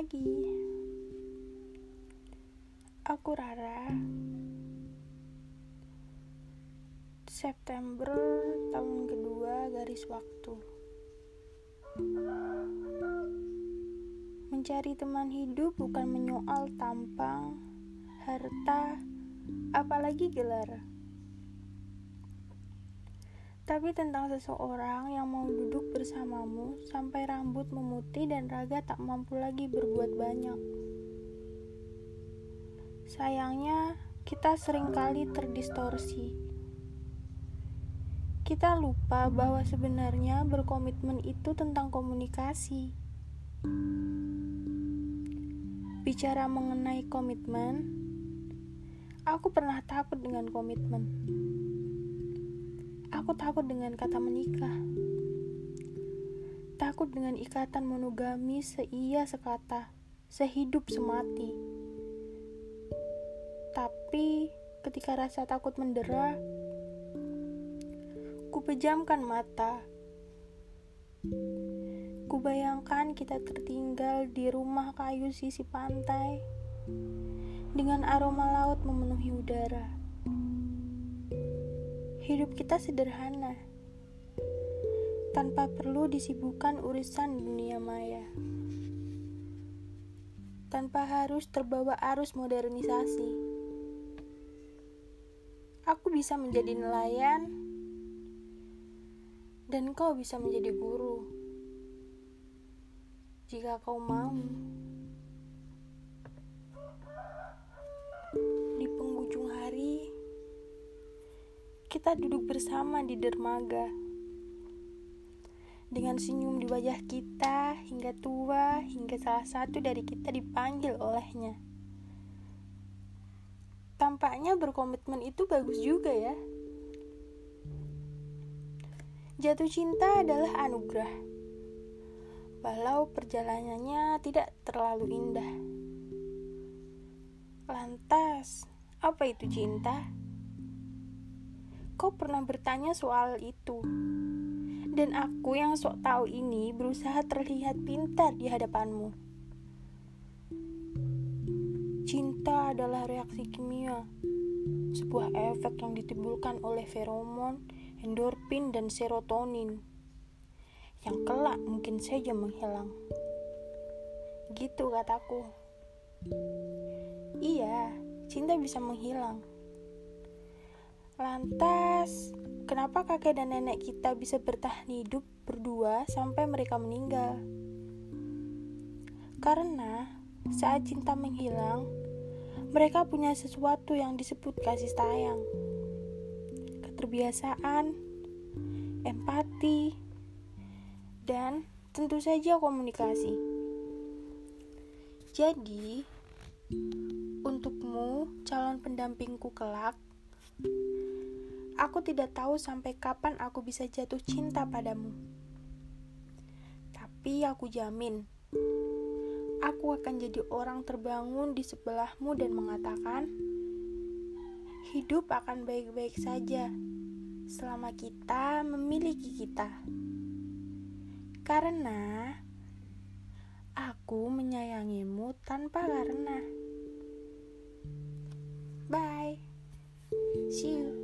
pagi. Aku Rara. September tahun kedua garis waktu. Mencari teman hidup bukan menyoal tampang, harta, apalagi gelar tapi tentang seseorang yang mau duduk bersamamu sampai rambut memutih dan raga tak mampu lagi berbuat banyak. Sayangnya, kita sering kali terdistorsi. Kita lupa bahwa sebenarnya berkomitmen itu tentang komunikasi. Bicara mengenai komitmen, aku pernah takut dengan komitmen. Aku takut dengan kata menikah. Takut dengan ikatan monogami seia sekata, sehidup semati. Tapi ketika rasa takut mendera, ku pejamkan mata. Ku bayangkan kita tertinggal di rumah kayu sisi pantai dengan aroma laut memenuhi udara hidup kita sederhana, tanpa perlu disibukkan urusan dunia maya, tanpa harus terbawa arus modernisasi. Aku bisa menjadi nelayan, dan kau bisa menjadi guru jika kau mau. Kita duduk bersama di dermaga. Dengan senyum di wajah kita hingga tua, hingga salah satu dari kita dipanggil olehnya. Tampaknya berkomitmen itu bagus juga ya. Jatuh cinta adalah anugerah. Walau perjalanannya tidak terlalu indah. Lantas, apa itu cinta? Kau pernah bertanya soal itu. Dan aku yang sok tahu ini berusaha terlihat pintar di hadapanmu. Cinta adalah reaksi kimia, sebuah efek yang ditimbulkan oleh feromon, endorfin, dan serotonin yang kelak mungkin saja menghilang. Gitu kataku. Iya, cinta bisa menghilang Lantas, kenapa kakek dan nenek kita bisa bertahan hidup berdua sampai mereka meninggal? Karena saat cinta menghilang, mereka punya sesuatu yang disebut kasih sayang, keterbiasaan, empati, dan tentu saja komunikasi. Jadi, untukmu, calon pendampingku kelak, Aku tidak tahu sampai kapan aku bisa jatuh cinta padamu. Tapi aku jamin, aku akan jadi orang terbangun di sebelahmu dan mengatakan, hidup akan baik-baik saja selama kita memiliki kita. Karena aku menyayangimu tanpa karena. 谢。